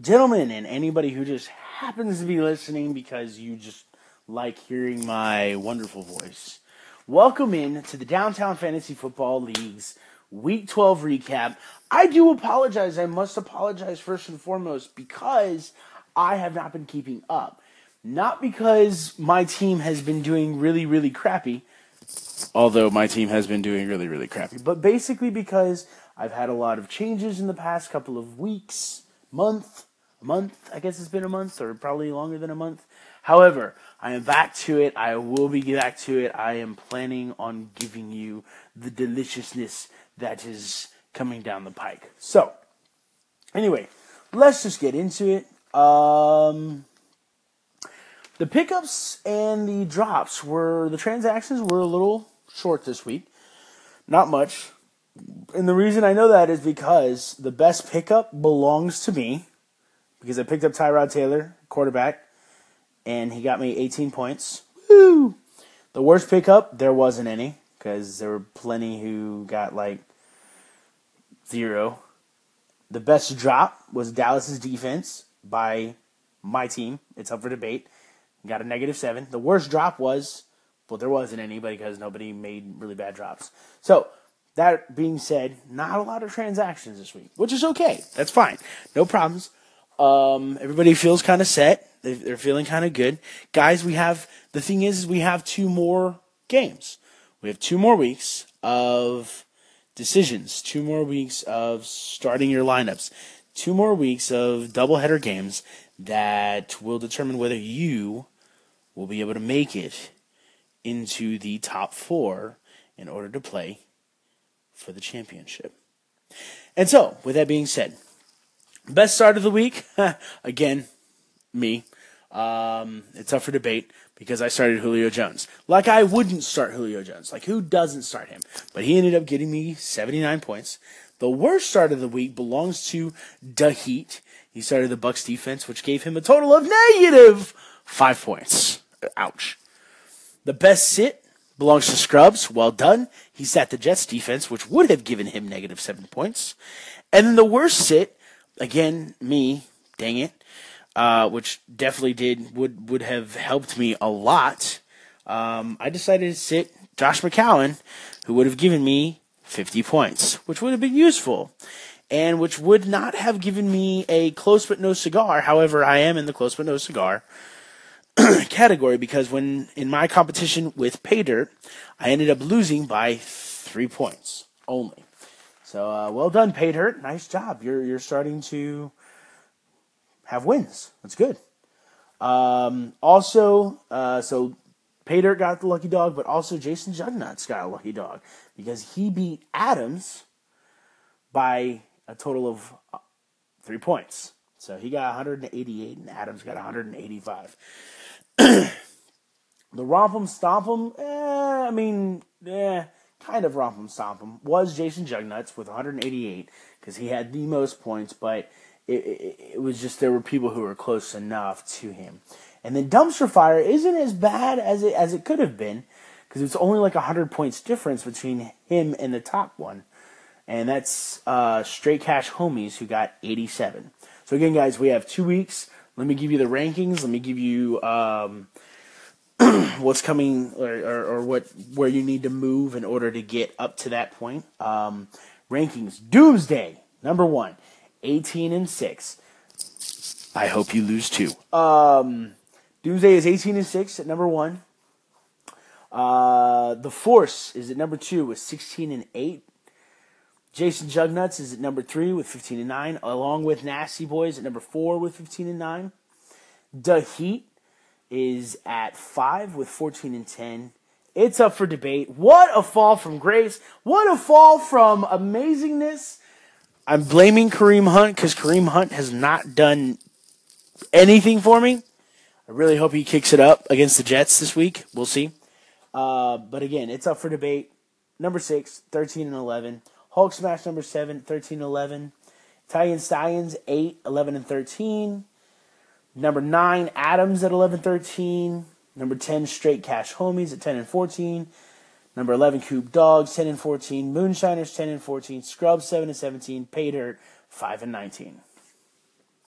gentlemen, and anybody who just happens to be listening because you just like hearing my wonderful voice. Welcome in to the Downtown Fantasy Football League's Week 12 recap. I do apologize. I must apologize first and foremost because I have not been keeping up. Not because my team has been doing really, really crappy, although my team has been doing really, really crappy, but basically because I've had a lot of changes in the past couple of weeks, month, a month. I guess it's been a month, or probably longer than a month. However, I am back to it. I will be back to it. I am planning on giving you the deliciousness that is coming down the pike. So, anyway, let's just get into it. Um, the pickups and the drops were the transactions were a little short this week. Not much. And the reason I know that is because the best pickup belongs to me because I picked up Tyrod Taylor, quarterback, and he got me 18 points. Woo! The worst pickup, there wasn't any because there were plenty who got like zero. The best drop was Dallas's defense by my team. It's up for debate. Got a negative seven. The worst drop was, well, there wasn't any because nobody made really bad drops. So, that being said, not a lot of transactions this week, which is okay. That's fine. No problems. Um, everybody feels kind of set. They're feeling kind of good. Guys, we have, the thing is, we have two more games. We have two more weeks of decisions, two more weeks of starting your lineups, two more weeks of doubleheader games that will determine whether you will be able to make it into the top four in order to play for the championship. And so, with that being said, best start of the week, again, me. Um, it's up for debate because I started Julio Jones. Like I wouldn't start Julio Jones. Like who doesn't start him? But he ended up getting me 79 points. The worst start of the week belongs to Heat. He started the Bucks defense, which gave him a total of negative five points. Ouch. The best sit belongs to Scrubs. Well done. He sat the Jets defense, which would have given him negative seven points. And then the worst sit, again, me, dang it, uh, which definitely did would would have helped me a lot. Um, I decided to sit Josh McCown, who would have given me 50 points, which would have been useful, and which would not have given me a close but no cigar. However, I am in the close but no cigar category because when in my competition with Paydirt, I ended up losing by three points only. So uh, well done, Paydirt. Nice job. You're you're starting to have wins. That's good. Um, also, uh, so Paydirt got the lucky dog, but also Jason Jugnuts got a lucky dog because he beat Adams by a total of uh, three points. So he got 188 and Adams got 185. the romp Romp'em Stomp'em, eh, I mean, eh, kind of Romp'em Stomp'em was Jason Jugnuts with 188 because he had the most points, but it, it, it, was just there were people who were close enough to him. And then Dumpster Fire isn't as bad as it as it could have been because it's only like 100 points difference between him and the top one. And that's uh, Straight Cash Homies who got 87. So again, guys, we have two weeks. Let me give you the rankings. Let me give you um, what's coming or, or, or, what where you need to move in order to get up to that point. Um, rankings: Doomsday number one, 18 and six. I hope you lose too. Um, Doomsday is 18 and six at number one. Uh, the Force is at number two with 16 and eight. Jason Jugnuts is at number three with 15 and 9, along with Nasty Boys at number four with 15 and 9. The Heat is at five with 14 and 10. It's up for debate. What a fall from grace. What a fall from amazingness. I'm blaming Kareem Hunt because Kareem Hunt has not done anything for me. I really hope he kicks it up against the Jets this week. We'll see. Uh, but again, it's up for debate. Number six, 13 and 11. Hulk Smash number 7, 13 11. Italian Stallions 8, 11 and 13. Number 9, Adams at 11 13. Number 10, Straight Cash Homies at 10 and 14. Number 11, Coop Dogs 10 and 14. Moonshiners 10 and 14. Scrubs 7 and 17. Paydirt 5 and 19.